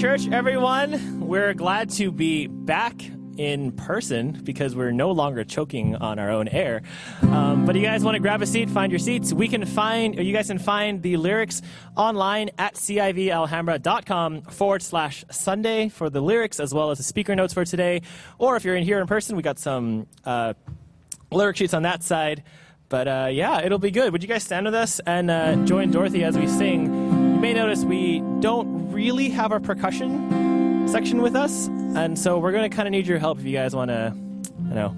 Church, everyone. We're glad to be back in person because we're no longer choking on our own air. Um, but you guys want to grab a seat, find your seats. We can find, or you guys can find the lyrics online at civalhambra.com forward slash Sunday for the lyrics as well as the speaker notes for today. Or if you're in here in person, we got some uh, lyric sheets on that side. But uh, yeah, it'll be good. Would you guys stand with us and uh, join Dorothy as we sing? You may notice we don't really have our percussion section with us, and so we're going to kind of need your help if you guys want to, you know,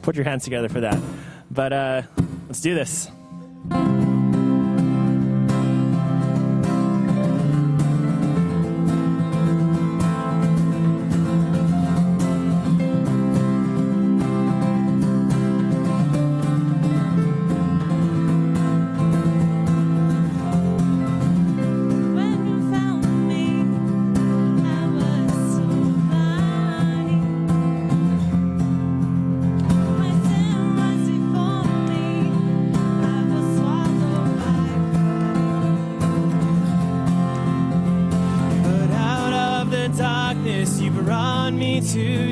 put your hands together for that. But uh, let's do this. To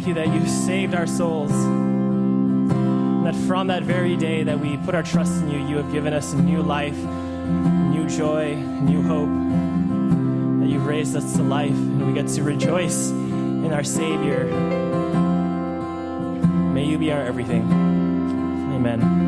thank you that you saved our souls. That from that very day that we put our trust in you, you have given us a new life, new joy, new hope. That you've raised us to life and we get to rejoice in our Savior. May you be our everything. Amen.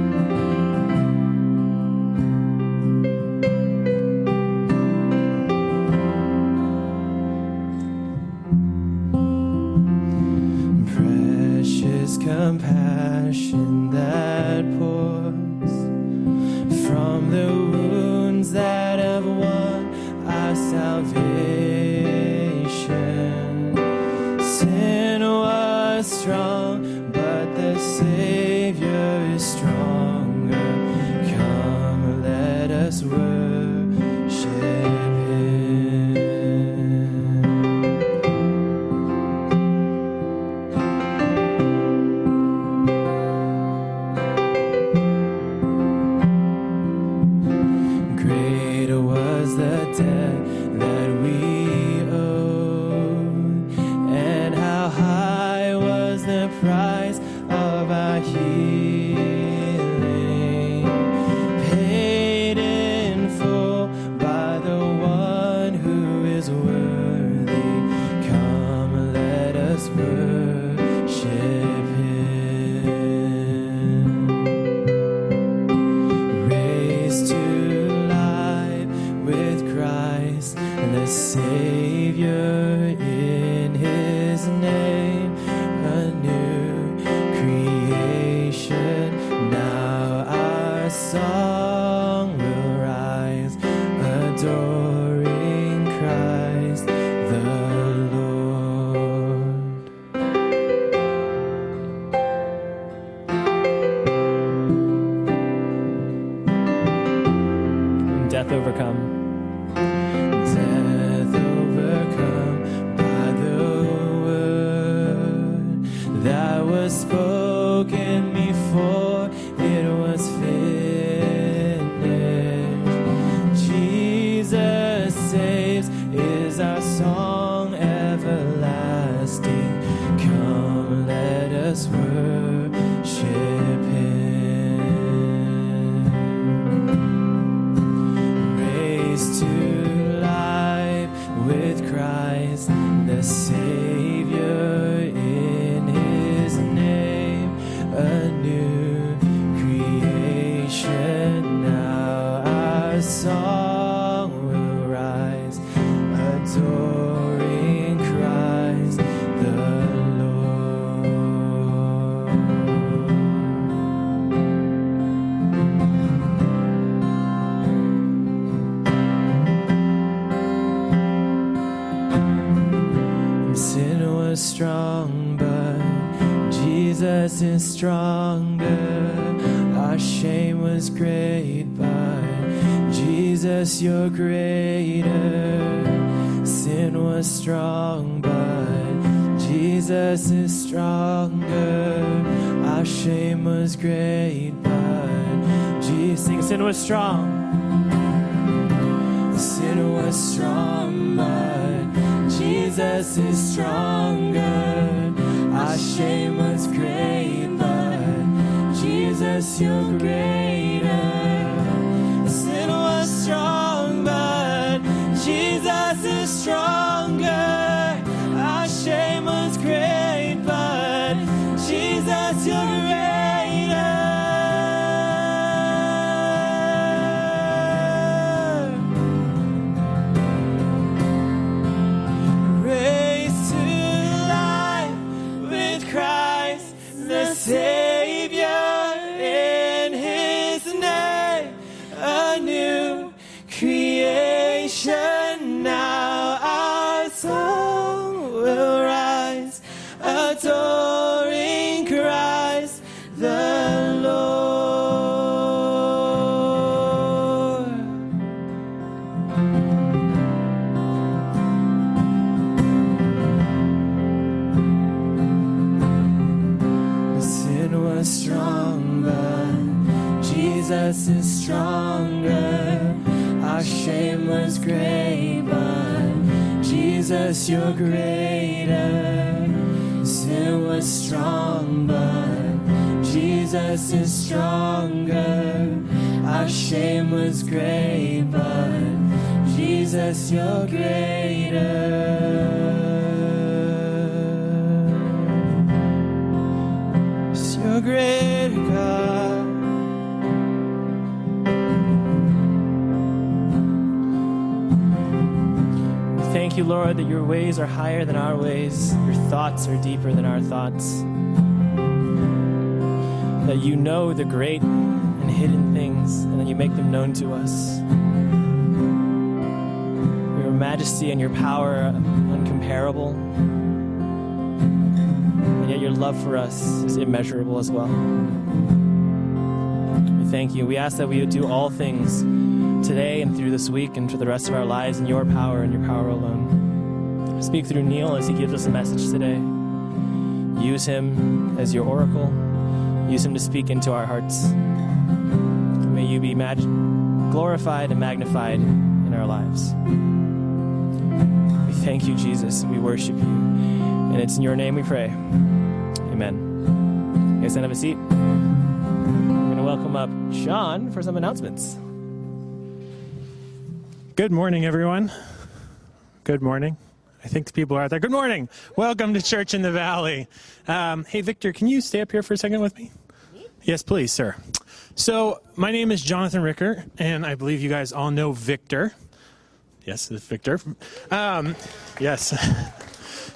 Jesus. was strong. The sinner was strong, but Jesus is strong. Yes, you're greater. Sin was strong, but Jesus is stronger. Our shame was great, but Jesus, you're greater. you, Lord, that your ways are higher than our ways, your thoughts are deeper than our thoughts, that you know the great and hidden things, and that you make them known to us. Your majesty and your power are uncomparable, and yet your love for us is immeasurable as well. We thank you. We ask that we would do all things today and through this week and for the rest of our lives in your power and your power alone. Speak through Neil as he gives us a message today. Use him as your oracle. Use him to speak into our hearts. May you be mag- glorified and magnified in our lives. We thank you, Jesus. We worship you. And it's in your name we pray. Amen. You guys have a seat. We're going to welcome up Sean for some announcements. Good morning, everyone. Good morning. I think people are out there. Good morning. Welcome to Church in the Valley. Um, hey, Victor, can you stay up here for a second with me? Yes, please, sir. So, my name is Jonathan Ricker, and I believe you guys all know Victor. Yes, Victor. Um, yes.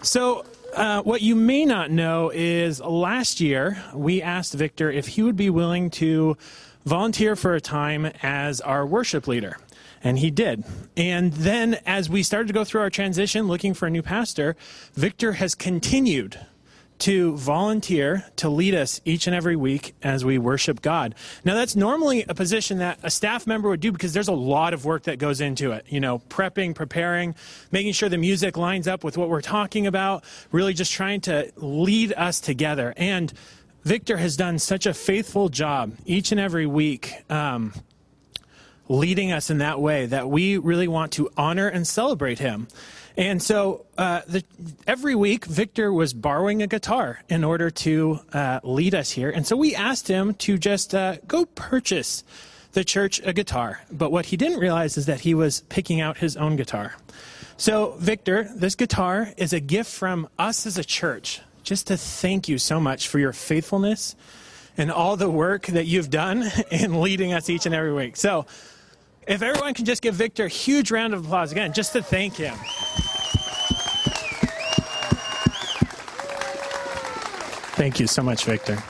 So, uh, what you may not know is last year we asked Victor if he would be willing to volunteer for a time as our worship leader. And he did. And then, as we started to go through our transition looking for a new pastor, Victor has continued to volunteer to lead us each and every week as we worship God. Now, that's normally a position that a staff member would do because there's a lot of work that goes into it. You know, prepping, preparing, making sure the music lines up with what we're talking about, really just trying to lead us together. And Victor has done such a faithful job each and every week. Um, leading us in that way that we really want to honor and celebrate him. And so uh, the, every week, Victor was borrowing a guitar in order to uh, lead us here. And so we asked him to just uh, go purchase the church a guitar. But what he didn't realize is that he was picking out his own guitar. So, Victor, this guitar is a gift from us as a church, just to thank you so much for your faithfulness and all the work that you've done in leading us each and every week. So, if everyone can just give Victor a huge round of applause again, just to thank him. Thank you so much, Victor.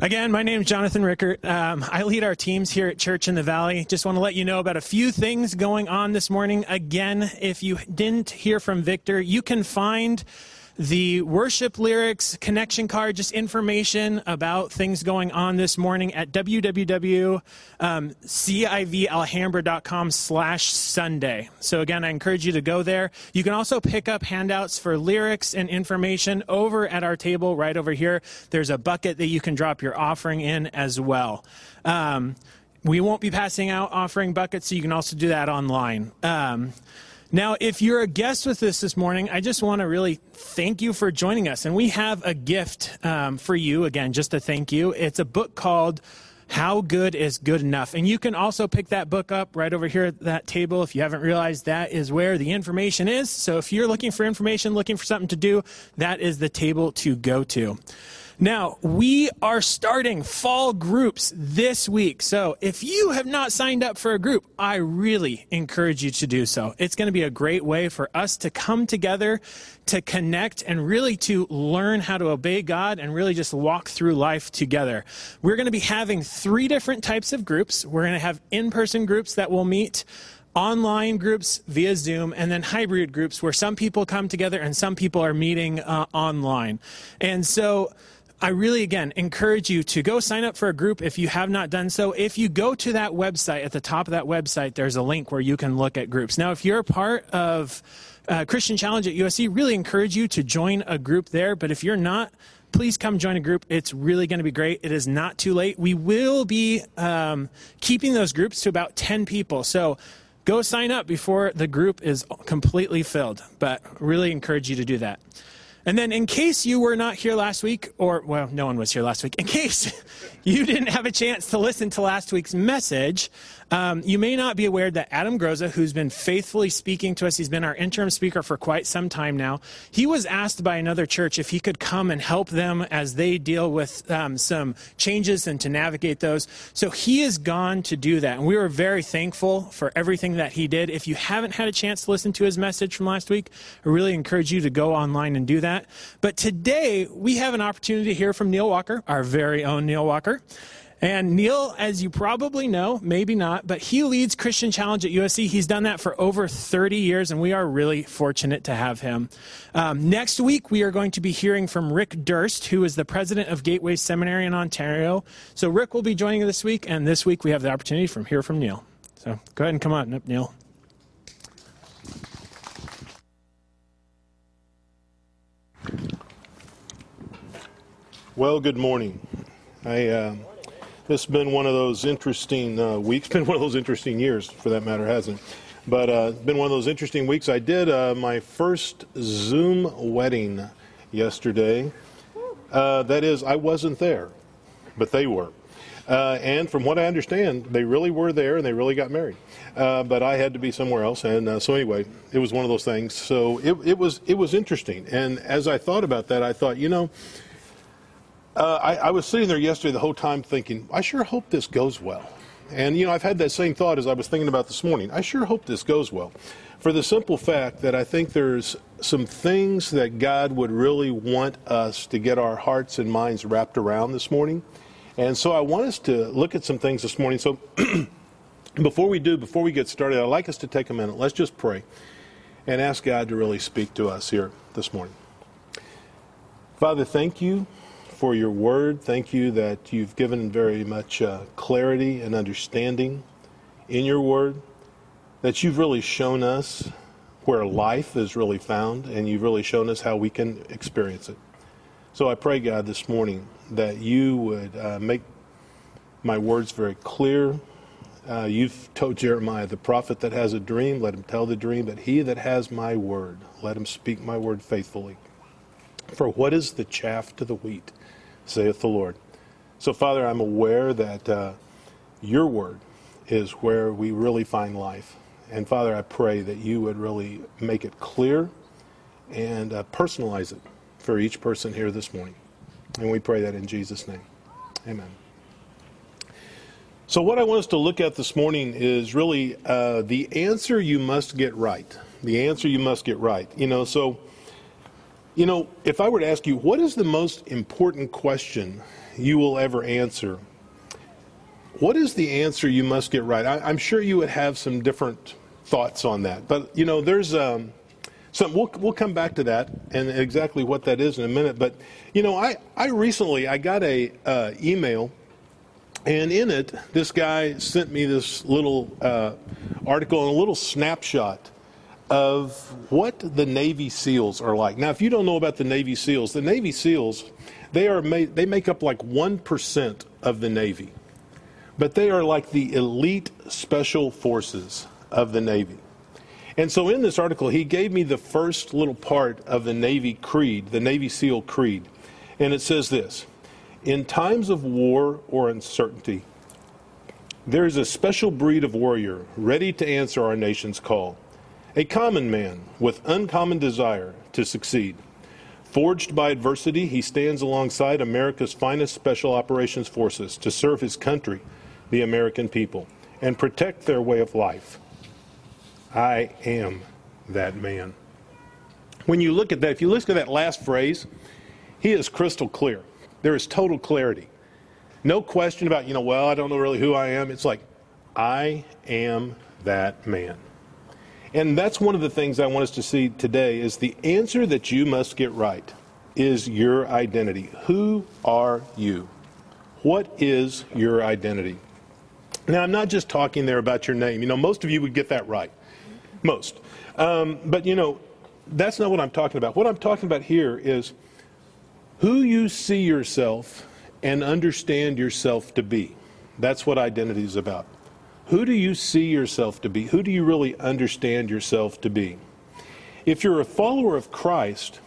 Again, my name is Jonathan Rickert. Um, I lead our teams here at Church in the Valley. Just want to let you know about a few things going on this morning. Again, if you didn't hear from Victor, you can find the worship lyrics connection card, just information about things going on this morning at www.civalhambra.com slash Sunday. So again, I encourage you to go there. You can also pick up handouts for lyrics and information over at our table right over here. There's a bucket that you can drop your offering in as well. Um, we won't be passing out offering buckets, so you can also do that online. Um, now, if you're a guest with us this morning, I just want to really thank you for joining us. And we have a gift um, for you, again, just to thank you. It's a book called How Good is Good Enough. And you can also pick that book up right over here at that table if you haven't realized that is where the information is. So if you're looking for information, looking for something to do, that is the table to go to. Now, we are starting fall groups this week. So, if you have not signed up for a group, I really encourage you to do so. It's going to be a great way for us to come together, to connect, and really to learn how to obey God and really just walk through life together. We're going to be having three different types of groups. We're going to have in person groups that will meet online groups via Zoom, and then hybrid groups where some people come together and some people are meeting uh, online. And so, I really, again, encourage you to go sign up for a group if you have not done so. If you go to that website, at the top of that website, there's a link where you can look at groups. Now, if you're a part of uh, Christian Challenge at USC, really encourage you to join a group there. But if you're not, please come join a group. It's really going to be great. It is not too late. We will be um, keeping those groups to about 10 people. So go sign up before the group is completely filled. But really encourage you to do that. And then, in case you were not here last week, or, well, no one was here last week, in case you didn't have a chance to listen to last week's message, um, you may not be aware that Adam Groza, who's been faithfully speaking to us, he's been our interim speaker for quite some time now, he was asked by another church if he could come and help them as they deal with um, some changes and to navigate those. So he is gone to do that. And we were very thankful for everything that he did. If you haven't had a chance to listen to his message from last week, I really encourage you to go online and do that. that. But today, we have an opportunity to hear from Neil Walker, our very own Neil Walker. And Neil, as you probably know, maybe not, but he leads Christian Challenge at USC. He's done that for over 30 years, and we are really fortunate to have him. Um, next week, we are going to be hearing from Rick Durst, who is the president of Gateway Seminary in Ontario. So Rick will be joining us this week, and this week we have the opportunity from hear from Neil. So go ahead and come on up, Neil. Well, good morning. I, uh, this has been one of those interesting uh, weeks, been one of those interesting years, for that matter, hasn't it? But uh, it's been one of those interesting weeks. I did uh, my first Zoom wedding yesterday. Uh, that is, I wasn't there, but they were. Uh, and from what I understand, they really were there and they really got married. Uh, but I had to be somewhere else, and so anyway, it was one of those things. So it, it was it was interesting. And as I thought about that, I thought, you know, uh, I, I was sitting there yesterday the whole time thinking, I sure hope this goes well. And, you know, I've had that same thought as I was thinking about this morning. I sure hope this goes well. For the simple fact that I think there's some things that God would really want us to get our hearts and minds wrapped around this morning. And so I want us to look at some things this morning. So before we do, before we get started, I'd like us to take a minute. Let's just pray and ask God to really speak to us here this morning. Father, thank you for your word. Thank you that you've given very much uh, clarity and understanding in your word, that you've really shown us where life is really found, and you've really shown us how we can experience it. So I pray, God, this morning that you would uh, make my words very clear. Uh, you've told Jeremiah, the prophet that has a dream, let him tell the dream, but he that has my word, let him speak my word faithfully. For what is the chaff to the wheat, saith the Lord. So, Father, I'm aware that uh, your word is where we really find life. And, Father, I pray that you would really make it clear and uh, personalize it for each person here this morning. And we pray that in Jesus' name. Amen. So, what I want us to look at this morning is really uh, the answer you must get right. The answer you must get right. You know, so. You know, if I were to ask you, what is the most important question you will ever answer? What is the answer you must get right? I, am sure you would have some different thoughts on that. But, you know, there's um, some, we'll, we'll come back to that and exactly what that is in a minute. But, you know, I, I recently, I got a uh, email and in it, this guy sent me this little uh, article and a little snapshot of what the Navy SEALs are like. Now, if you don't know about the Navy SEALs, the Navy SEALs, they are made, they make up like 1% of the Navy. But they are like the elite special forces of the Navy. And so in this article, he gave me the first little part of the Navy creed, the Navy SEAL creed. And it says this In times of war or uncertainty, there is a special breed of warrior ready to answer our nation's call a common man with uncommon desire to succeed. Forged by adversity, he stands alongside America's finest special operations forces to serve his country, the American people, and protect their way of life. I am that man. When you look at that, if you look at that last phrase, he is crystal clear. There is total clarity. No question about, you know, well, I don't know really who I am. It's like, I am that man. And that's one of the things I want us to see today is the answer that you must get right is your identity. Who are you? What is your identity? Now, I'm not just talking there about your name. You know, most of you would get that right. Most. Um, but, you know, that's not what I'm talking about. What I'm talking about here is who you see yourself and understand yourself to be. That's what identity is about. Who do you see yourself to be? Who do you really understand yourself to be? If you're a follower of Christ,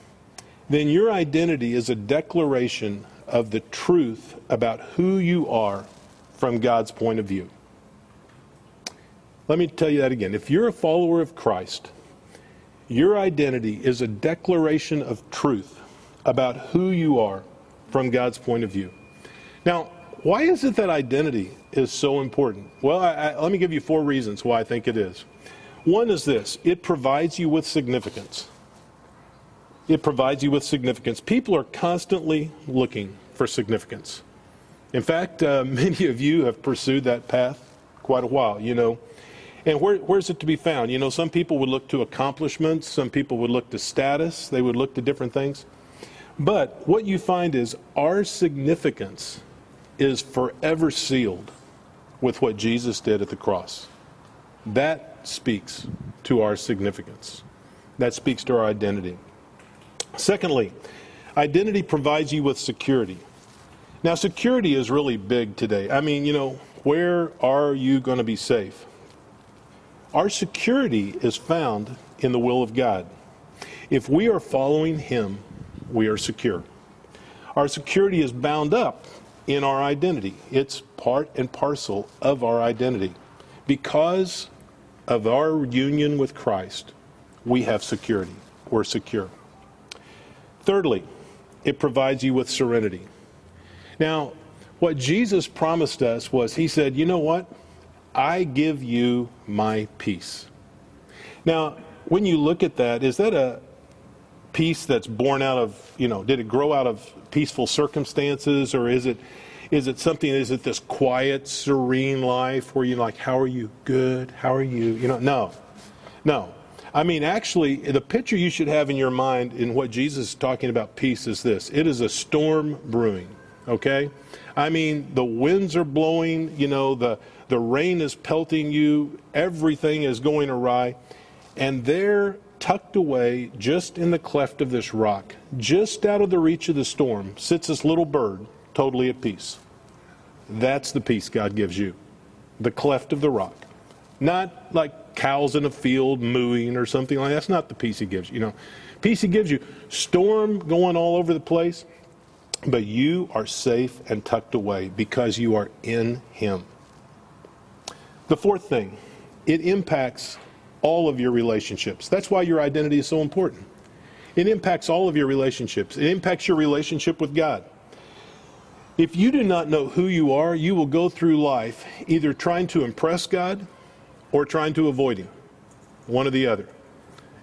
then your identity is a declaration of the truth about who you are from God's point of view. Let me tell you that again. If you're a follower of Christ, your identity is a declaration of truth about who you are from God's point of view. Now, why is it that identity is so important? Well, I, I, let me give you four reasons why I think it is. One is this it provides you with significance. it provides you with significance. People are constantly looking for significance. In fact, uh, many of you have pursued that path quite a while, you know. And where, where's it to be found? You know, some people would look to accomplishments, some people would look to status, they would look to different things. But what you find is our significance is forever sealed with what Jesus did at the cross. That speaks to our significance. That speaks to our identity. Secondly, identity provides you with security. Now, security is really big today. I mean, you know, where are you going to be safe? Our security is found in the will of God. If we are following Him, we are secure. Our security is bound up in our identity, it's part and parcel of our identity. Because of our union with Christ, we have security. We're secure. Thirdly, it provides you with serenity. Now, what Jesus promised us was He said, You know what? I give you my peace. Now, when you look at that, is that a peace that's born out of, you know, did it grow out of peaceful circumstances or is it is it something is it this quiet, serene life where you're like, How are you? Good. How are you? You know, no. No. I mean, actually, the picture you should have in your mind in what Jesus is talking about peace is this it is a storm brewing, okay? I mean, the winds are blowing, you know, the, the rain is pelting you, everything is going awry, and there, tucked away just in the cleft of this rock, just out of the reach of the storm, sits this little bird, totally at peace. That's the peace God gives you, the cleft of the rock. Not like cows in a field mooing or something like that. That's not the peace He gives you. You know, peace He gives you, storm going all over the place, but you are safe and tucked away because you are in Him. The fourth thing, it impacts all of your relationships. That's why your identity is so important. It impacts all of your relationships. It impacts your relationship with God. If you do not know who you are, you will go through life either trying to impress God or trying to avoid Him. One or the other.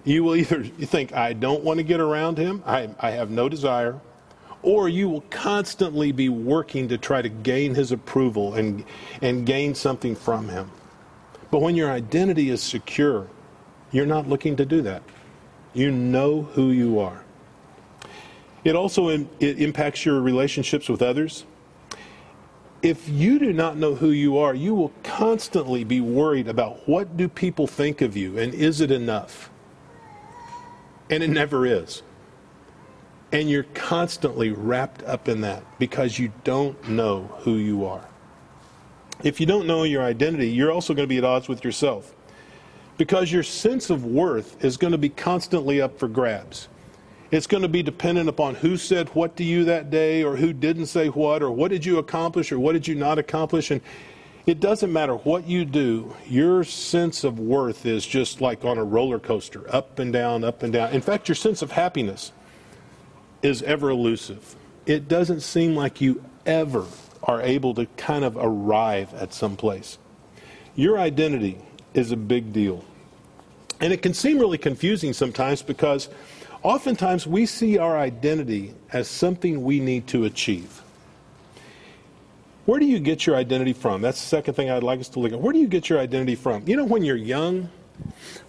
You will either think, I don't want to get around Him, I, I have no desire, or you will constantly be working to try to gain His approval and, and gain something from Him. But when your identity is secure, you're not looking to do that. You know who you are. It also im- it impacts your relationships with others. If you do not know who you are, you will constantly be worried about what do people think of you and is it enough? And it never is. And you're constantly wrapped up in that because you don't know who you are. If you don't know your identity, you're also going to be at odds with yourself because your sense of worth is going to be constantly up for grabs. It's going to be dependent upon who said what to you that day or who didn't say what or what did you accomplish or what did you not accomplish. And it doesn't matter what you do, your sense of worth is just like on a roller coaster, up and down, up and down. In fact, your sense of happiness is ever elusive. It doesn't seem like you ever are able to kind of arrive at some place. Your identity is a big deal. And it can seem really confusing sometimes because oftentimes we see our identity as something we need to achieve. Where do you get your identity from? That's the second thing I'd like us to look at. Where do you get your identity from? You know, when you're young,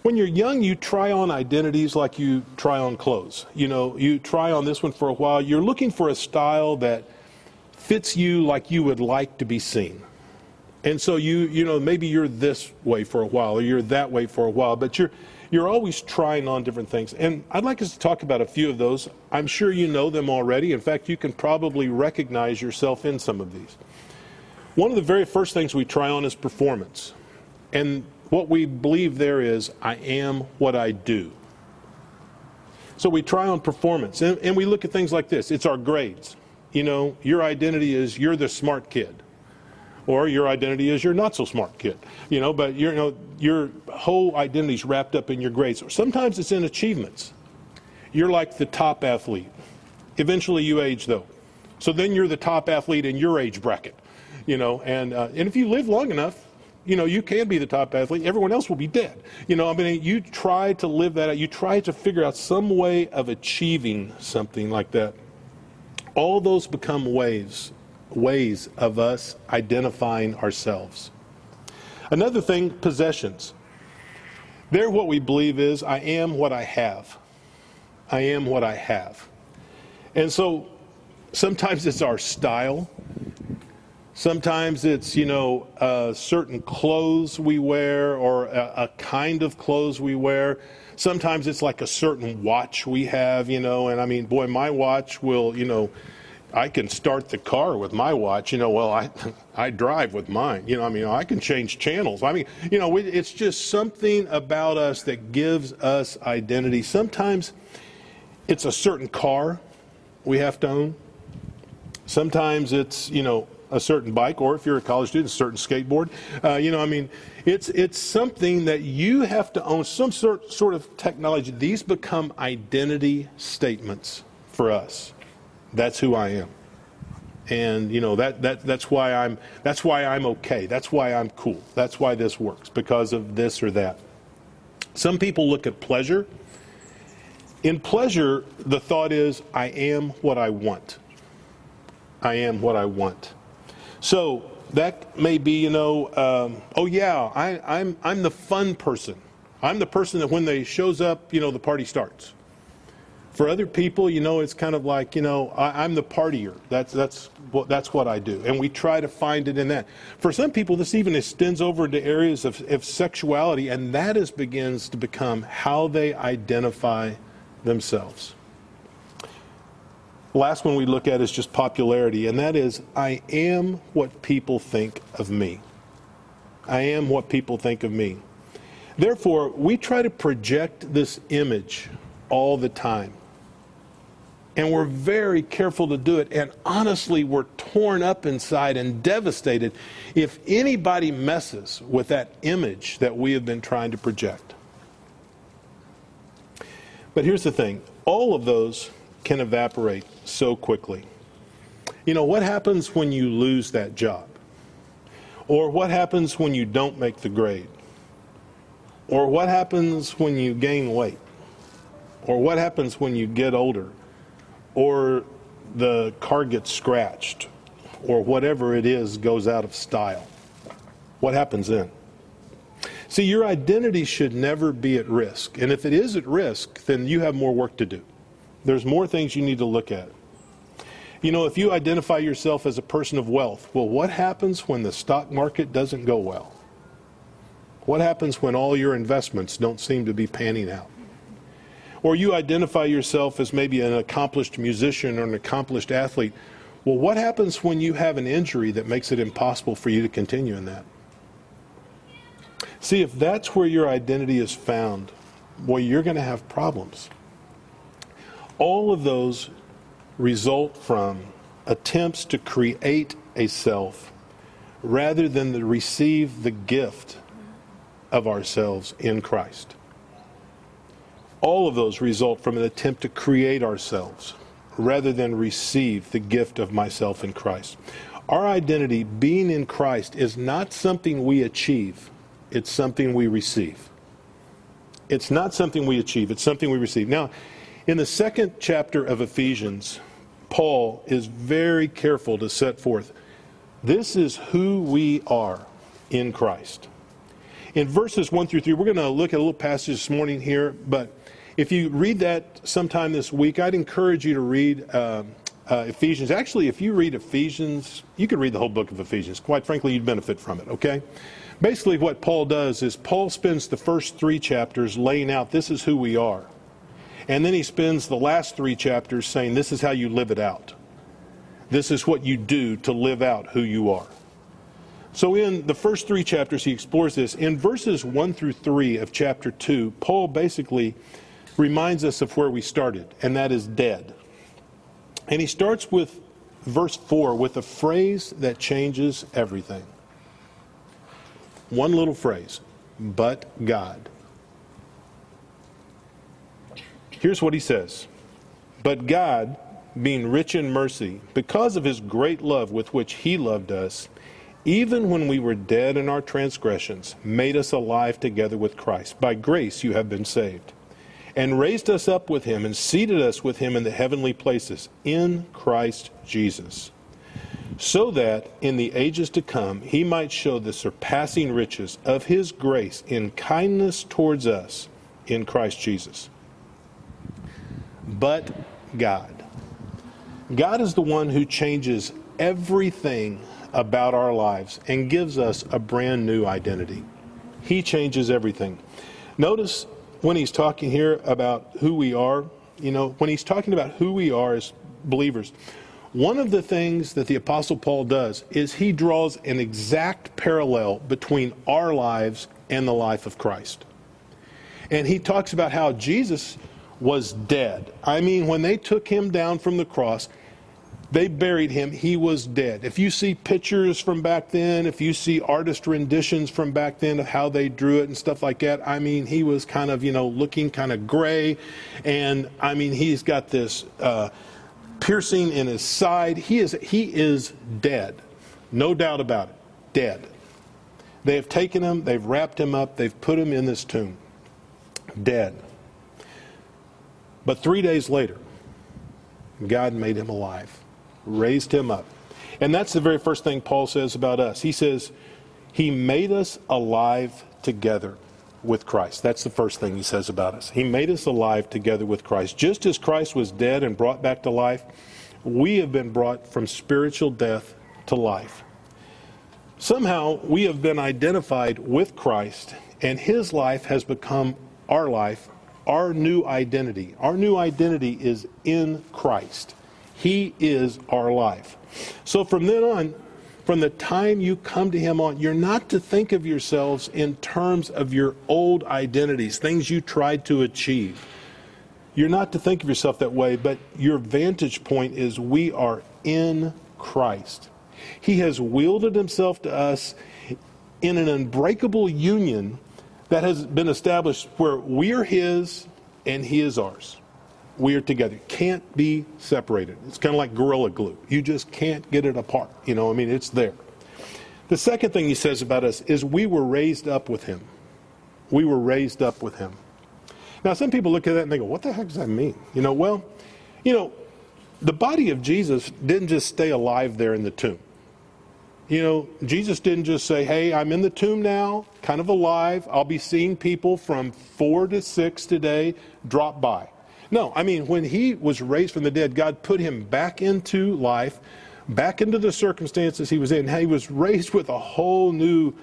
when you're young, you try on identities like you try on clothes. You know, you try on this one for a while. You're looking for a style that fits you like you would like to be seen. And so you, you know, maybe you're this way for a while or you're that way for a while, but you're you're always trying on different things. And I'd like us to talk about a few of those. I'm sure you know them already. In fact, you can probably recognize yourself in some of these. One of the very first things we try on is performance. And what we believe there is, I am what I do. So we try on performance. And, and we look at things like this it's our grades. You know, your identity is you're the smart kid or your identity is you're not so smart kid you know but you know your whole identity is wrapped up in your grades sometimes it's in achievements you're like the top athlete eventually you age though so then you're the top athlete in your age bracket you know and uh, and if you live long enough You know, you can be the top athlete. Everyone else will be dead. You know, I mean, you try to live that out. You try to figure out some way of achieving something like that. All those become ways, ways of us identifying ourselves. Another thing, possessions. They're what we believe is, I am what I have. I am what I have. And so sometimes it's our style. Sometimes it's, you know, uh, certain clothes we wear or a, a kind of clothes we wear. Sometimes it's like a certain watch we have, you know, and I mean, boy, my watch will, you know, I can start the car with my watch. You know, well, I I drive with mine. You know, I mean, I can change channels. I mean, you know, it's just something about us that gives us identity. Sometimes it's a certain car we have to own. Sometimes it's you know a certain bike, or if you're a college student, a certain skateboard. Uh, you know, I mean, it's it's something that you have to own. Some sort sort of technology. These become identity statements for us. That's who I am. And you know that, that that's why I'm that's why I'm okay. That's why I'm cool. That's why this works because of this or that. Some people look at pleasure. In pleasure, the thought is I am what I want. I am what I want. So that may be, you know, um, oh yeah, I, I'm I'm the fun person. I'm the person that when they shows up, you know, the party starts. For other people, you know, it's kind of like, you know, I, I'm the partier. That's that's what that's what I do, and we try to find it in that. For some people, this even extends over into areas of, of sexuality, and that is begins to become how they identify themselves. Last one we look at is just popularity, and that is I am what people think of me. I am what people think of me. Therefore, we try to project this image all the time. And we're very careful to do it. And honestly, we're torn up inside and devastated if anybody messes with that image that we have been trying to project. But here's the thing all of those can evaporate so quickly. You know, what happens when you lose that job? Or what happens when you don't make the grade? Or what happens when you gain weight? Or what happens when you get older? Or the car gets scratched? Or whatever it is goes out of style? What happens then? See, your identity should never be at risk. And if it is at risk, then you have more work to do. There's more things you need to look at. You know, if you identify yourself as a person of wealth, well, what happens when the stock market doesn't go well? What happens when all your investments don't seem to be panning out? Or you identify yourself as maybe an accomplished musician or an accomplished athlete. Well, what happens when you have an injury that makes it impossible for you to continue in that? See, if that's where your identity is found, boy, you're going to have problems. All of those result from attempts to create a self rather than to receive the gift of ourselves in Christ. All of those result from an attempt to create ourselves rather than receive the gift of myself in Christ. Our identity, being in Christ, is not something we achieve, it's something we receive. It's not something we achieve, it's something we receive. Now, in the second chapter of Ephesians, Paul is very careful to set forth this is who we are in Christ. In verses 1 through 3, we're going to look at a little passage this morning here, but if you read that sometime this week, I'd encourage you to read um, uh, Ephesians. Actually, if you read Ephesians, you could read the whole book of Ephesians. Quite frankly, you'd benefit from it, okay? Basically, what Paul does is Paul spends the first three chapters laying out this is who we are. And then he spends the last three chapters saying this is how you live it out. This is what you do to live out who you are. So, in the first three chapters, he explores this. In verses 1 through 3 of chapter 2, Paul basically reminds us of where we started, and that is dead. And he starts with verse 4 with a phrase that changes everything. One little phrase, but God. Here's what he says But God, being rich in mercy, because of his great love with which he loved us, even when we were dead in our transgressions, made us alive together with Christ. By grace you have been saved. And raised us up with him and seated us with him in the heavenly places in Christ Jesus. So that in the ages to come he might show the surpassing riches of his grace in kindness towards us in Christ Jesus. But God. God is the one who changes everything about our lives and gives us a brand new identity. He changes everything. Notice when he's talking here about who we are, you know, when he's talking about who we are as believers, one of the things that the Apostle Paul does is he draws an exact parallel between our lives and the life of Christ. And he talks about how Jesus was dead. I mean, when they took him down from the cross, they buried him. He was dead. If you see pictures from back then, if you see artist renditions from back then of how they drew it and stuff like that, I mean, he was kind of, you know, looking kind of gray. And I mean, he's got this uh, piercing in his side. He is, he is dead. No doubt about it. Dead. They have taken him, they've wrapped him up, they've put him in this tomb. Dead. But three days later, God made him alive, raised him up. And that's the very first thing Paul says about us. He says, He made us alive together with Christ. That's the first thing he says about us. He made us alive together with Christ. Just as Christ was dead and brought back to life, we have been brought from spiritual death to life. Somehow we have been identified with Christ, and his life has become our life, our new identity. Our new identity is in Christ. He is our life. So from then on, from the time you come to him on, you're not to think of yourselves in terms of your old identities, things you tried to achieve. You're not to think of yourself that way, but your vantage point is we are in Christ. He has wielded himself to us in an unbreakable union that has been established where we are his and he is ours. We are together. Can't be separated. It's kind of like gorilla glue. You just can't get it apart. You know, I mean, it's there. The second thing he says about us is we were raised up with him. We were raised up with him. Now, some people look at that and they go, what the heck does that mean? You know, well, you know, the body of Jesus didn't just stay alive there in the tomb. You know, Jesus didn't just say, hey, I'm in the tomb now, kind of alive. I'll be seeing people from four to six today. Drop by. No, I mean, when he was raised from the dead, God put him back into life, back into the circumstances he was in. He was raised with a whole new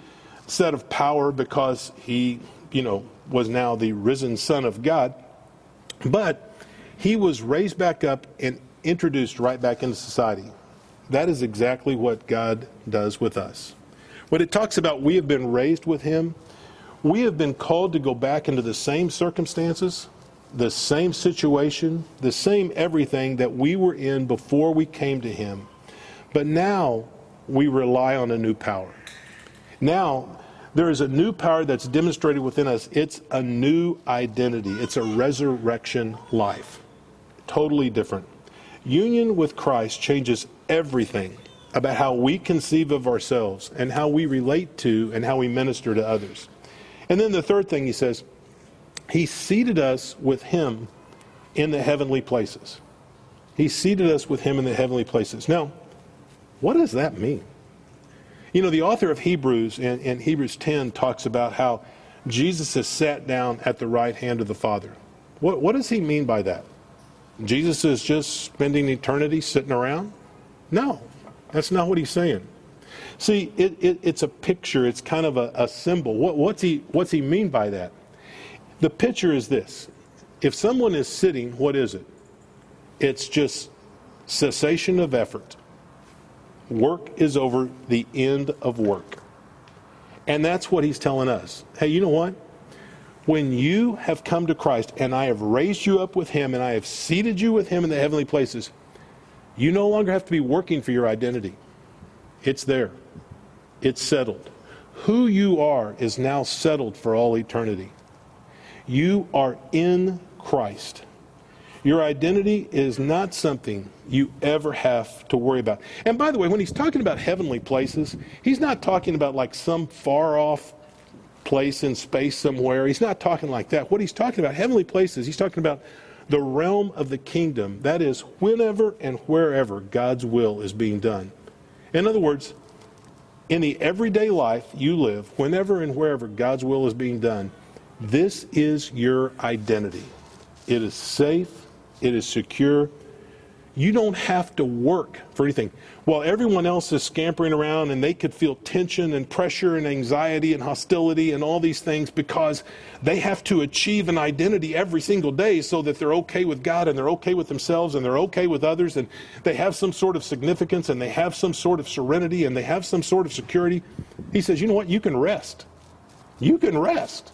set of power because he, you know, was now the risen Son of God. But he was raised back up and introduced right back into society. That is exactly what God does with us. When it talks about we have been raised with him, we have been called to go back into the same circumstances, the same situation, the same everything that we were in before we came to him. But now we rely on a new power. Now there is a new power that's demonstrated within us. It's a new identity, it's a resurrection life. Totally different. Union with Christ changes everything about how we conceive of ourselves and how we relate to and how we minister to others. And then the third thing he says, he seated us with him in the heavenly places. He seated us with him in the heavenly places. Now, what does that mean? You know, the author of Hebrews in, in Hebrews 10 talks about how Jesus has sat down at the right hand of the Father. What, what does he mean by that? Jesus is just spending eternity sitting around? No, that's not what he's saying. See, it, it, it's a picture, it's kind of a, a symbol. What, what's, he, what's he mean by that? The picture is this if someone is sitting, what is it? It's just cessation of effort. Work is over, the end of work. And that's what he's telling us. Hey, you know what? When you have come to Christ and I have raised you up with him and I have seated you with him in the heavenly places, you no longer have to be working for your identity. It's there, it's settled. Who you are is now settled for all eternity. You are in Christ. Your identity is not something you ever have to worry about. And by the way, when he's talking about heavenly places, he's not talking about like some far off place in space somewhere. He's not talking like that. What he's talking about, heavenly places, he's talking about the realm of the kingdom. That is, whenever and wherever God's will is being done. In other words, in the everyday life you live, whenever and wherever God's will is being done, this is your identity. It is safe, it is secure. You don't have to work for anything. While everyone else is scampering around and they could feel tension and pressure and anxiety and hostility and all these things because they have to achieve an identity every single day so that they're okay with God and they're okay with themselves and they're okay with others and they have some sort of significance and they have some sort of serenity and they have some sort of security. He says, you know what? You can rest. You can rest.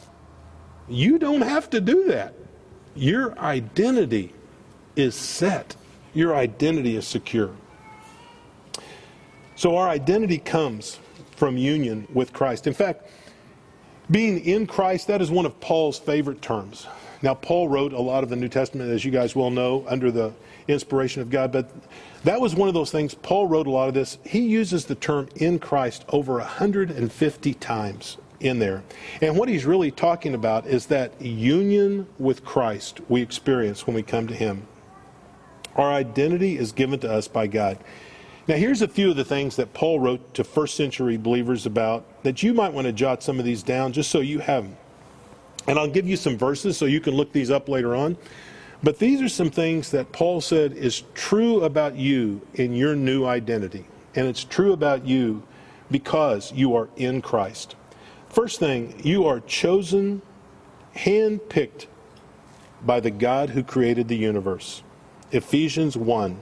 You don't have to do that. Your identity is set, your identity is secure. So, our identity comes from union with Christ. In fact, being in Christ, that is one of Paul's favorite terms. Now, Paul wrote a lot of the New Testament, as you guys well know, under the inspiration of God, but that was one of those things. Paul wrote a lot of this. He uses the term in Christ over 150 times in there. And what he's really talking about is that union with Christ we experience when we come to Him. Our identity is given to us by God. Now, here's a few of the things that Paul wrote to first century believers about that you might want to jot some of these down just so you have them. And I'll give you some verses so you can look these up later on. But these are some things that Paul said is true about you in your new identity. And it's true about you because you are in Christ. First thing, you are chosen, handpicked by the God who created the universe. Ephesians 1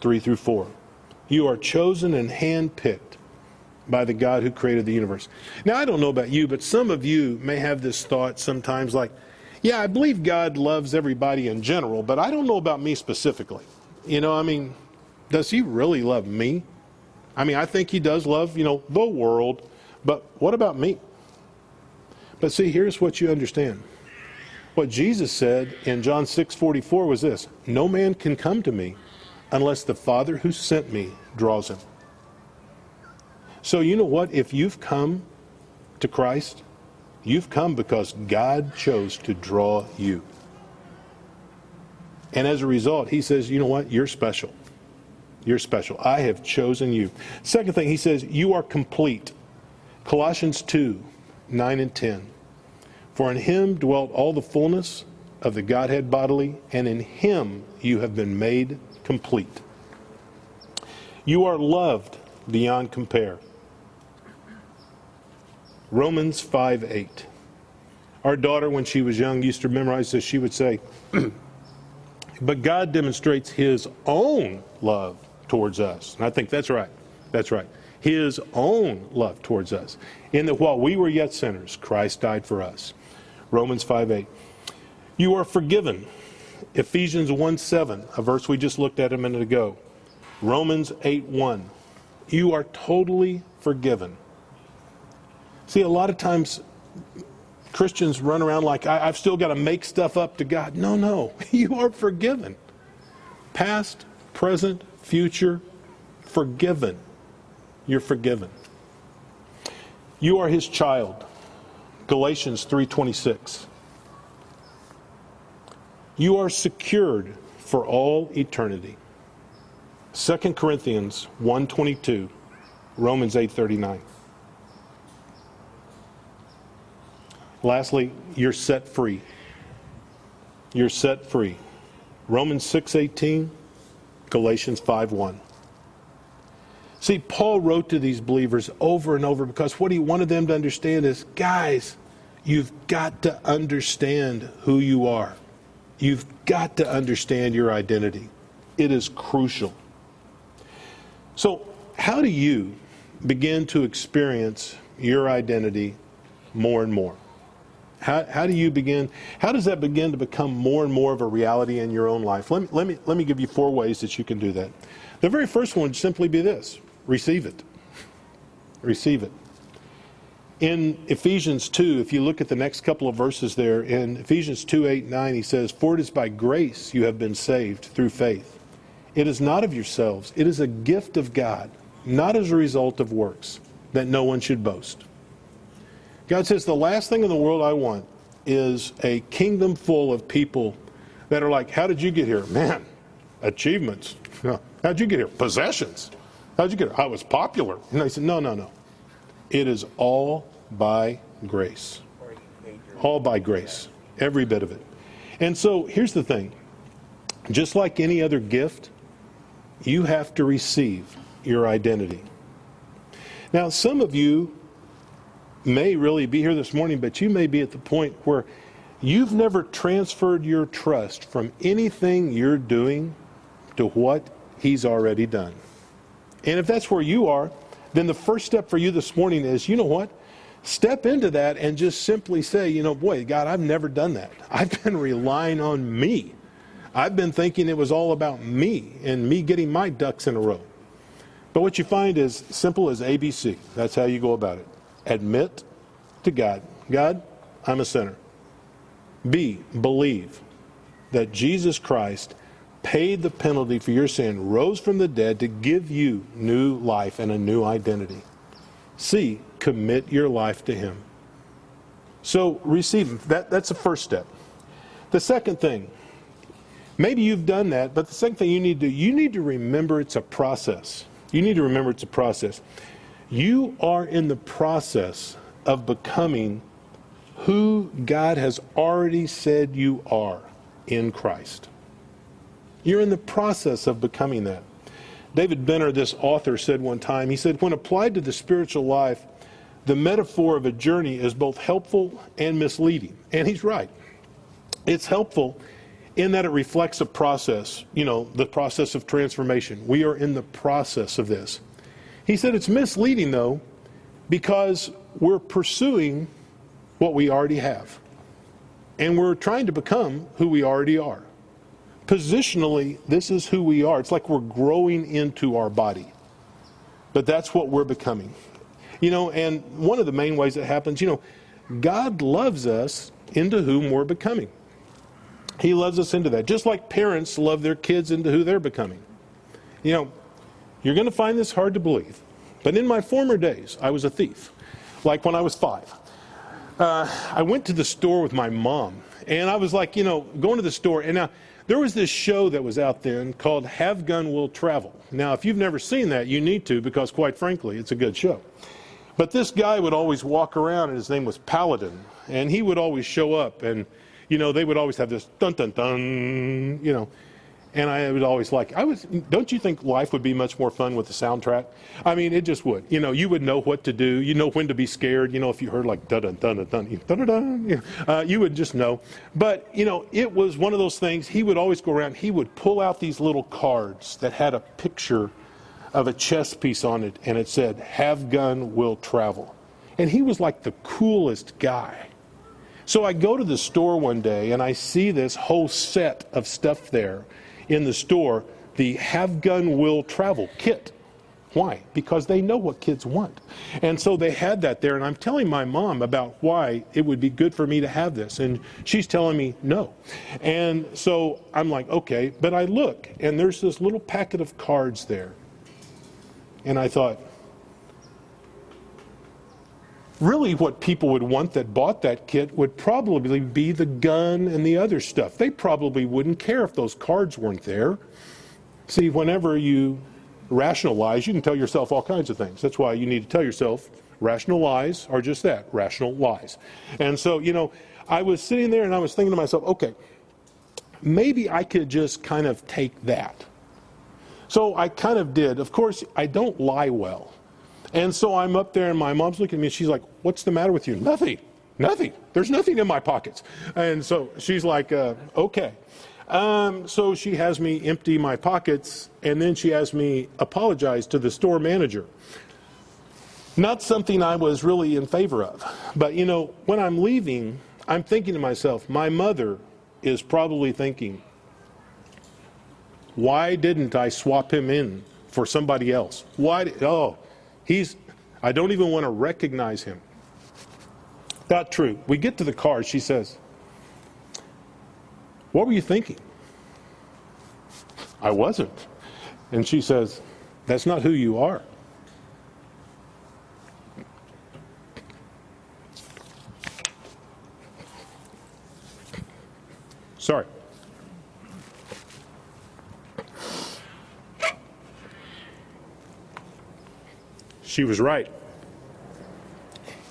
3 through 4. You are chosen and handpicked by the God who created the universe. Now, I don't know about you, but some of you may have this thought sometimes like, yeah, I believe God loves everybody in general, but I don't know about me specifically. You know, I mean, does he really love me? I mean, I think he does love, you know, the world, but what about me? But see, here's what you understand. What Jesus said in John 6:44 was this, "No man can come to me unless the Father who sent me draws him." So you know what? If you've come to Christ, you've come because God chose to draw you. And as a result, he says, you know what? You're special. You're special. I have chosen you. Second thing, he says, you are complete. Colossians 2 9 and 10. For in him dwelt all the fullness of the Godhead bodily, and in him you have been made complete. You are loved beyond compare. Romans 5 8. Our daughter, when she was young, used to memorize this. She would say, But God demonstrates his own love towards us. And I think that's right. That's right. His own love towards us. In that while we were yet sinners, Christ died for us. Romans 5:8. You are forgiven. Ephesians 1:7, a verse we just looked at a minute ago. Romans 8:1. You are totally forgiven. See, a lot of times Christians run around like, I, have still got to make stuff up to God. No, no. You are forgiven. Past, present, future, forgiven. You're forgiven. You are his child. Galatians 3:26. You are secured for all eternity. 2 Corinthians 1:22, Romans 8:39. Lastly, you're set free. You're set free. Romans 6:18, Galatians 5:1. See, Paul wrote to these believers over and over because what he wanted them to understand is, guys, you've got to understand who you are. You've got to understand your identity. It is crucial. So, how do you begin to experience your identity more and more? How, how do you begin? How does that begin to become more and more of a reality in your own life? Let me, let me, let me give you four ways that you can do that. The very first one would simply be this receive it. Receive it. In Ephesians 2, if you look at the next couple of verses there, in Ephesians 2 8 9, he says, For it is by grace you have been saved through faith. It is not of yourselves, it is a gift of God, not as a result of works, that no one should boast. God says, The last thing in the world I want is a kingdom full of people that are like, How did you get here? Man, achievements. How'd you get here? Possessions. How'd you get here? I was popular. And I said, No, no, no. It is all by grace. All by grace. Every bit of it. And so here's the thing just like any other gift, you have to receive your identity. Now, some of you may really be here this morning, but you may be at the point where you've never transferred your trust from anything you're doing to what He's already done. And if that's where you are, then the first step for you this morning is you know what? Step into that and just simply say, you know, boy, God, I've never done that. I've been relying on me. I've been thinking it was all about me and me getting my ducks in a row. But what you find is simple as ABC. That's how you go about it. Admit to God, God, I'm a sinner. B, believe that Jesus Christ paid the penalty for your sin, rose from the dead to give you new life and a new identity. C, commit your life to Him. So receive Him. That, that's the first step. The second thing, maybe you've done that, but the second thing you need to you need to remember it's a process. You need to remember it's a process. You are in the process of becoming who God has already said you are in Christ. You're in the process of becoming that. David Benner, this author, said one time, he said, when applied to the spiritual life, the metaphor of a journey is both helpful and misleading. And he's right. It's helpful in that it reflects a process, you know, the process of transformation. We are in the process of this. He said it's misleading, though, because we're pursuing what we already have. And we're trying to become who we already are. Positionally, this is who we are. It's like we're growing into our body. But that's what we're becoming. You know, and one of the main ways it happens, you know, God loves us into whom we're becoming. He loves us into that. Just like parents love their kids into who they're becoming. You know, you're going to find this hard to believe. But in my former days, I was a thief. Like when I was five. Uh, I went to the store with my mom. And I was like, you know, going to the store. And now, there was this show that was out then called Have Gun Will Travel. Now, if you've never seen that, you need to because, quite frankly, it's a good show. But this guy would always walk around, and his name was Paladin. And he would always show up. And, you know, they would always have this dun dun dun, you know. And I would always like, I was, don't you think life would be much more fun with the soundtrack? I mean, it just would. You know, you would know what to do. You know when to be scared. You know, if you heard like dun dun dun dun dun, you, know, uh, you would just know. But, you know, it was one of those things. He would always go around, he would pull out these little cards that had a picture of a chess piece on it, and it said, Have gun, will travel. And he was like the coolest guy. So I go to the store one day and I see this whole set of stuff there in the store, the Have Gun Will Travel kit. Why? Because they know what kids want. And so they had that there, and I'm telling my mom about why it would be good for me to have this. And she's telling me no. And so I'm like, okay. But I look, and there's this little packet of cards there. And I thought, really what people would want that bought that kit would probably be the gun and the other stuff. They probably wouldn't care if those cards weren't there. See, whenever you rationalize, you can tell yourself all kinds of things. That's why you need to tell yourself rational lies are just that rational lies. And so, you know, I was sitting there and I was thinking to myself, okay, maybe I could just kind of take that. So I kind of did. Of course, I don't lie well. And so I'm up there, and my mom's looking at me, and she's like, What's the matter with you? Nothing. Nothing. There's nothing in my pockets. And so she's like, uh, Okay. Um, so she has me empty my pockets, and then she has me apologize to the store manager. Not something I was really in favor of. But you know, when I'm leaving, I'm thinking to myself, my mother is probably thinking, why didn't I swap him in for somebody else? Why? Did, oh, he's. I don't even want to recognize him. Not true. We get to the car. She says, What were you thinking? I wasn't. And she says, That's not who you are. Sorry. She was right.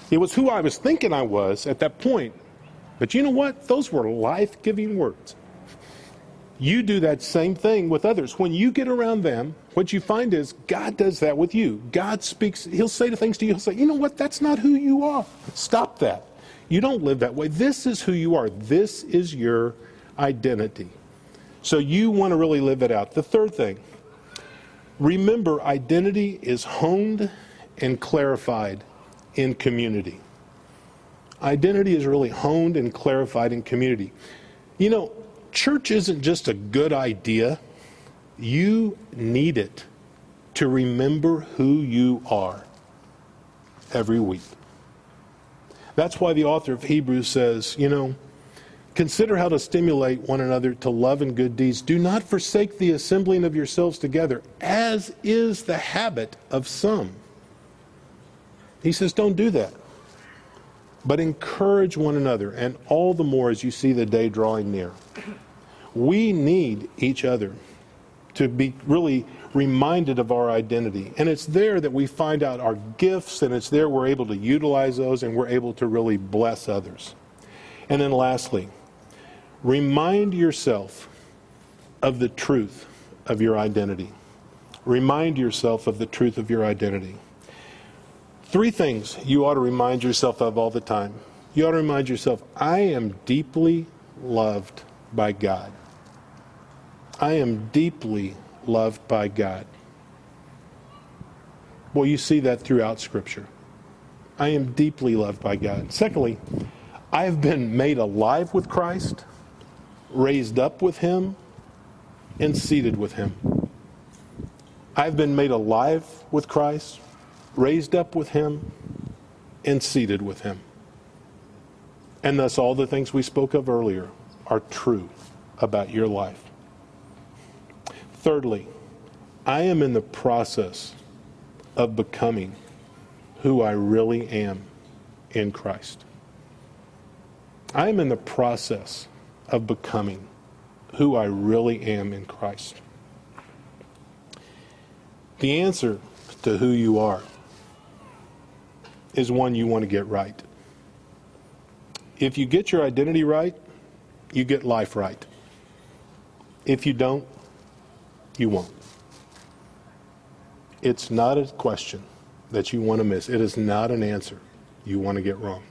It was who I was thinking I was at that point. But you know what? Those were life giving words. You do that same thing with others. When you get around them, what you find is God does that with you. God speaks, He'll say to things to you, He'll say, you know what? That's not who you are. Stop that. You don't live that way. This is who you are. This is your identity. So you want to really live it out. The third thing, remember identity is honed and clarified in community. Identity is really honed and clarified in community. You know, church isn't just a good idea, you need it to remember who you are every week. That's why the author of Hebrews says, you know, Consider how to stimulate one another to love and good deeds. Do not forsake the assembling of yourselves together, as is the habit of some. He says, don't do that. But encourage one another, and all the more as you see the day drawing near. We need each other to be really reminded of our identity. And it's there that we find out our gifts, and it's there we're able to utilize those, and we're able to really bless others. And then lastly, remind yourself of the truth of your identity. Remind yourself of the truth of your identity. Three things you ought to remind yourself of all the time. You ought to remind yourself, I am deeply loved by God. I am deeply loved by God. Well, you see that throughout Scripture. I am deeply loved by God. Secondly, I have been made alive with Christ, raised up with Him, and seated with Him. I've been made alive with Christ, raised up with Him, and seated with Him. And thus, all the things we spoke of earlier are true about your life. Thirdly, I am in the process of becoming who I really am in Christ. I am in the process of becoming who I really am in Christ. The answer to who you are is one you want to get right. If you get your identity right, you get life right. If you don't, you won't. It's not a question that you want to miss. It is not an answer you want to get wrong.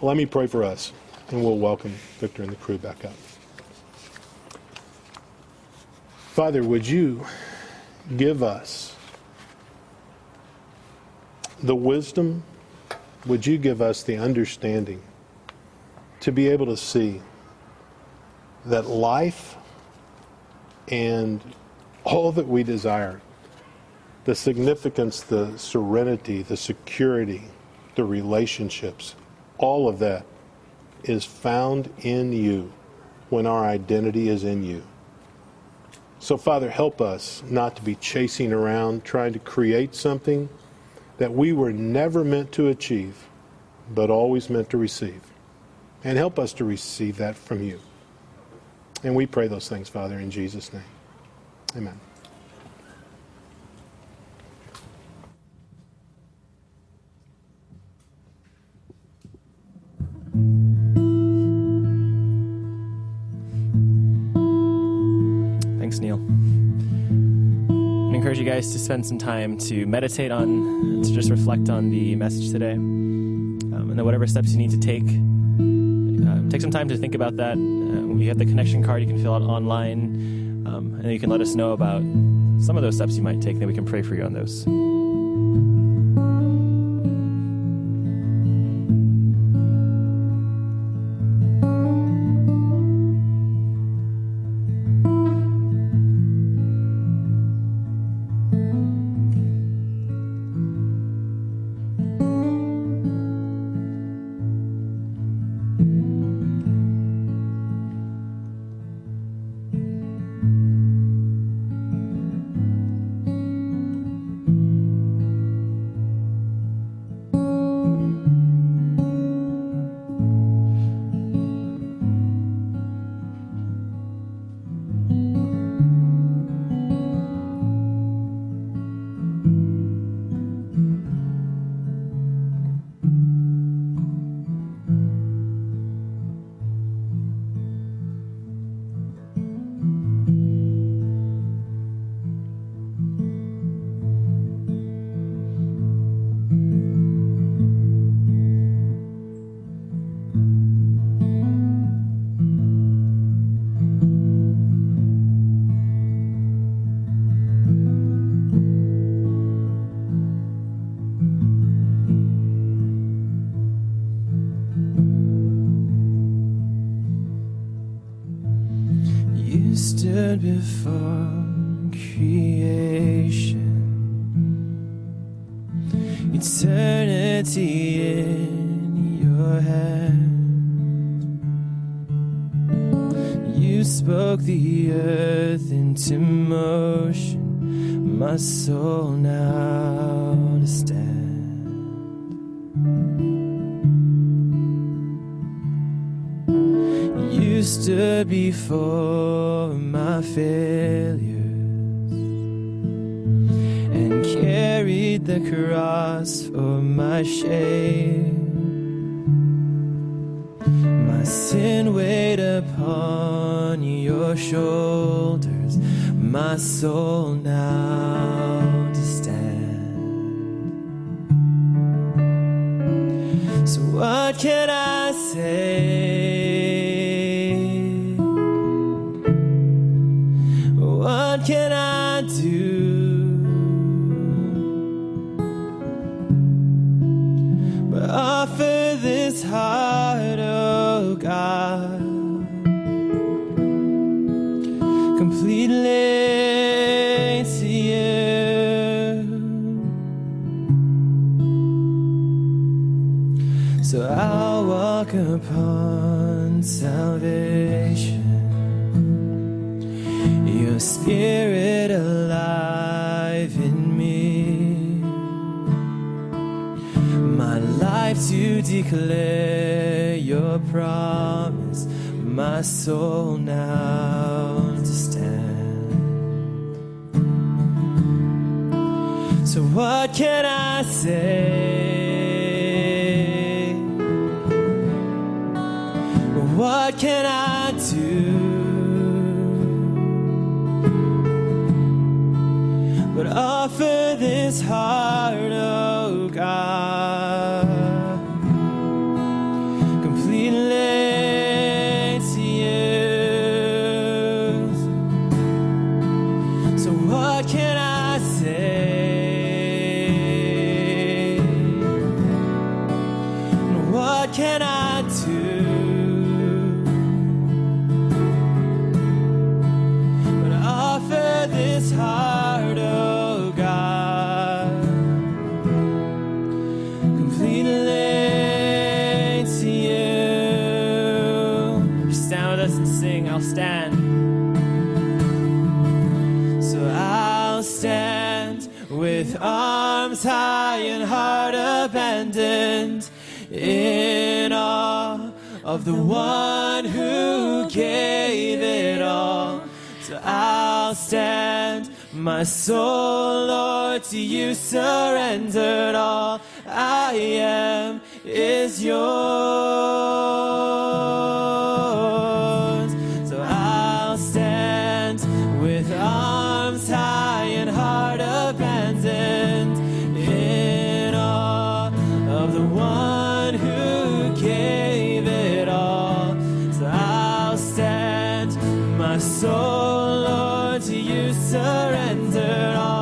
Let me pray for us, and we'll welcome Victor and the crew back up. Father, would you give us the wisdom? Would you give us the understanding to be able to see that life and all that we desire the significance, the serenity, the security, the relationships, all of that is found in you when our identity is in you. So, Father, help us not to be chasing around trying to create something that we were never meant to achieve, but always meant to receive. And help us to receive that from you. And we pray those things, Father, in Jesus' name. Amen. To spend some time to meditate on, to just reflect on the message today. Um, and then, whatever steps you need to take, um, take some time to think about that. Uh, have the connection card you can fill out online, um, and you can let us know about some of those steps you might take, and then we can pray for you on those. so life to declare your promise, my soul now to stand. So, what can I say? What can I? the one who gave it all. So I'll stand, my soul, Lord, to you surrendered all I am is yours. surrender all.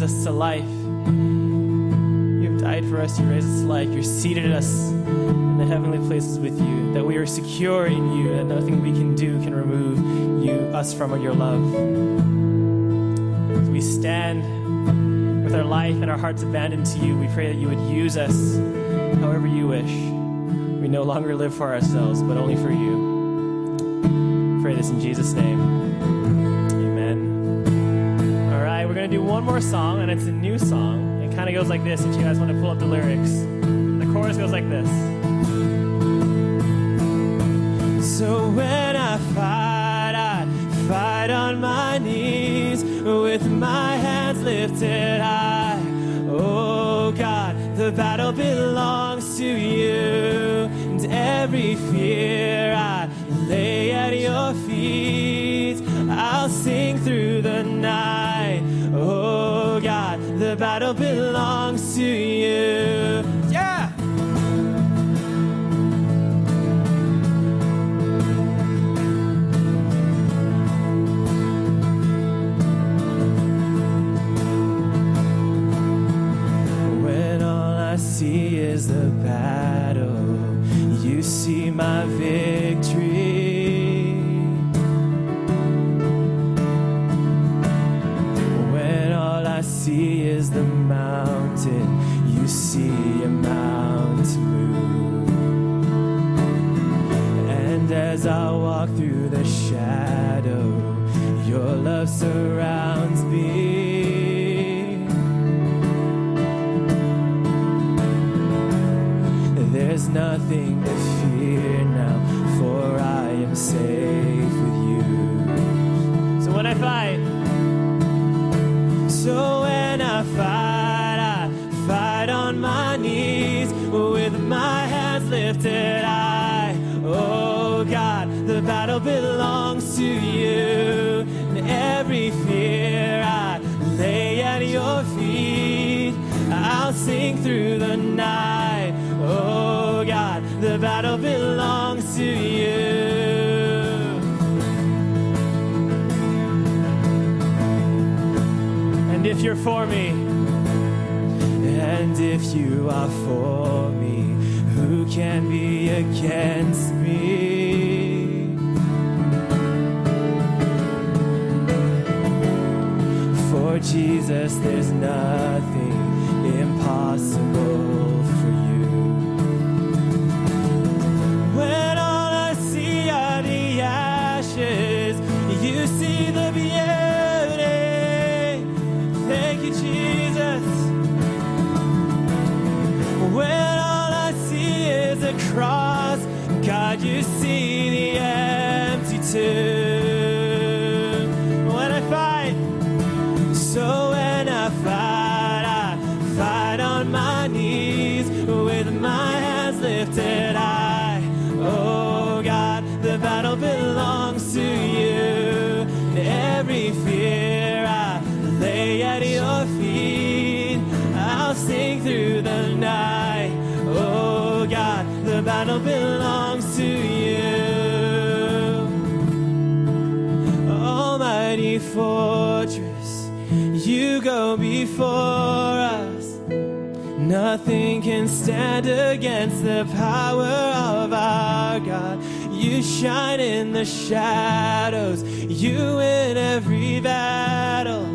Raised us to life. You've died for us. You raised us to life. You're seated us in the heavenly places with you. That we are secure in you. That nothing we can do can remove you, us from your love. As we stand with our life and our hearts abandoned to you, we pray that you would use us however you wish. We no longer live for ourselves, but only for you. Pray this in Jesus' name. To do one more song, and it's a new song. It kind of goes like this if you guys want to pull up the lyrics. The chorus goes like this. So when I fight, I fight on my knees with my hands lifted high. Oh God, the battle belongs to you, and every fear I lay at your feet. I'll sing through God, the battle belongs to you. The battle belongs to you. And every fear I lay at your feet. I'll sing through the night. Oh God, the battle belongs to you. and if you're for me, And if you are for me, who can be against me? Jesus, there's nothing impossible Nothing can stand against the power of our God. You shine in the shadows, you win every battle.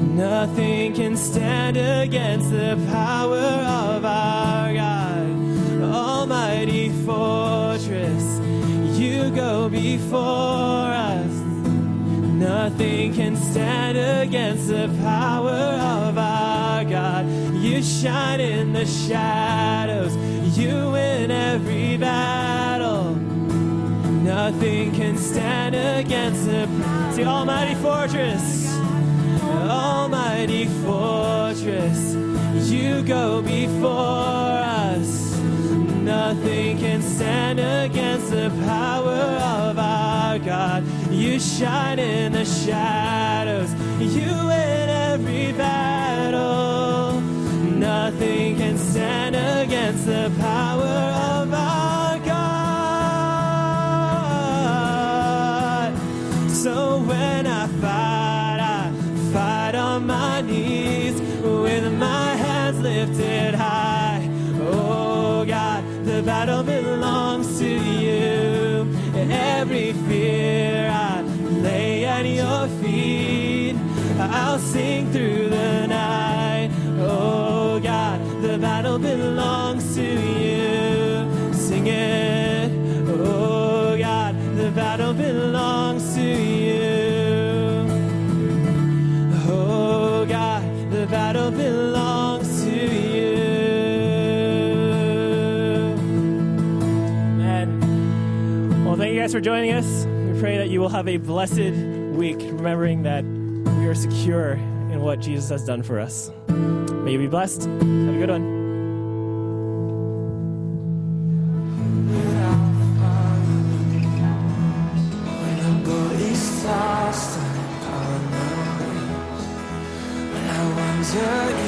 Nothing can stand against the power of our God. Almighty fortress, you go before us. Nothing can stand against the power of our. You shine in the shadows, you win every battle. Nothing can stand against the the Almighty fortress. Almighty fortress, you go before us. Nothing can stand against the power of our God. You shine in the shadows, you win every battle. Against the power of our God. So when I fight, I fight on my knees with my hands lifted high. Oh God, the battle belongs to you. Every fear I lay at your feet. I'll sing through battle belongs to you. Sing it. Oh God, the battle belongs to you. Oh God, the battle belongs to you. Amen. Well, thank you guys for joining us. We pray that you will have a blessed week, remembering that we are secure in what Jesus has done for us. May you be blessed. Have a good one. Tossed